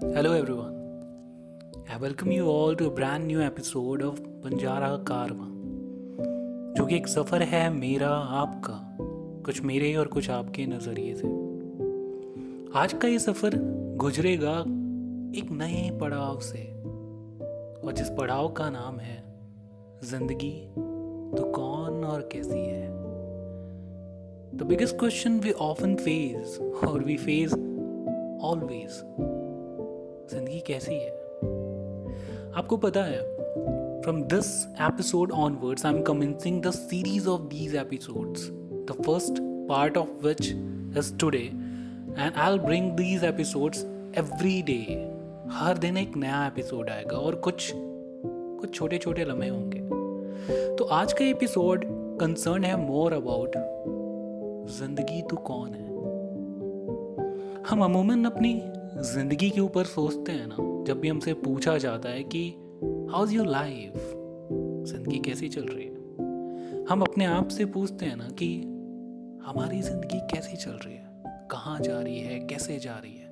Hello, everyone. I welcome you all to a brand new episode of Banjara कारवा जो कि एक सफ़र है मेरा, आपका, कुछ मेरे और कुछ आपके नज़रिए से आज का ये सफ़र गुजरेगा एक नए पड़ाव से, और जिस पड़ाव का नाम है ज़िंदगी तो कौन और कैसी है the biggest question we often face और वी फेस ऑलवेज कैसी है? आपको पता है from this episode onwards I am commencing the series of these episodes the first part of which is today and I bring these episodes every day हर दिन एक नया episode आएगा और कुछ कुछ छोटे छोटे लम्हे होंगे। तो आज का एपिसोड कंसर्न है मोर अबाउट ज़िंदगी तो कौन है? हम अमूमन अपनी ज़िंदगी के ऊपर सोचते हैं ना, जब भी हमसे पूछा जाता है कि हाउ इज़ योर लाइफ ज़िंदगी कैसी चल रही है? हम अपने आप से पूछते हैं ना कि, हमारी ज़िंदगी कैसी चल रही है? कहाँ जा रही है? कैसे जा रही है?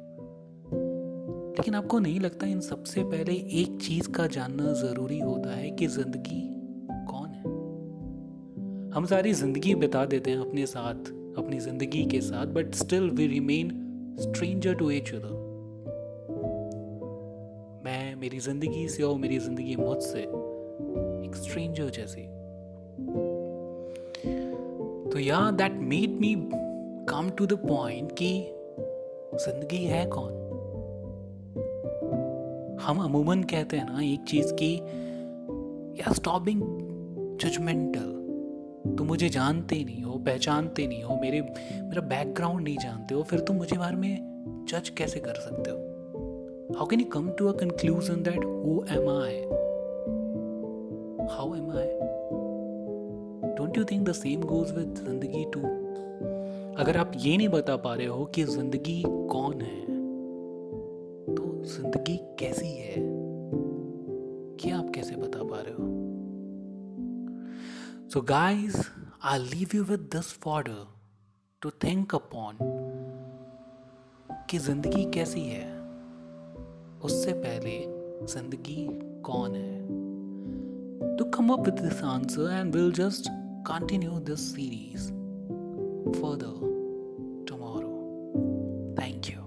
लेकिन आपको नहीं लगता इन सबसे पहले एक चीज़ का जानना ज़रूरी होता है कि ज़िंदगी कौन है? हम सारी ज़िंदगी बिता देते हैं अपने साथ, अपनी ज़िंदगी के साथ but still we remain stranger to each other मेरी ज़िंदगी से और मेरी ज़िंदगी मुझसे एक स्ट्रेंजर जैसी। तो या that made me come to the point कि ज़िंदगी है कौन? हम अमूमन कहते हैं ना एक चीज़ की या स्टॉपिंग जजमेंटल तुम मुझे जानते नहीं हो, पहचानते नहीं हो, मेरे, मेरा बैकग्राउंड नहीं जानते हो, फिर तुम मुझे बारे में जज कैसे कर सकते हो? How can you come to a conclusion that, who am I? How am I? Don't you think the same goes with ज़िंदगी too? अगर आप ये नहीं बता पा रहे हो कि ज़िंदगी कौन है तो ज़िंदगी कैसी है क्या आप कैसे बता पा रहे हो so guys I leave you with this fodder to think upon कि ज़िंदगी कैसी है उससे पहले, ज़िंदगी कौन है? To come up with this answer and will just continue this series further tomorrow thank you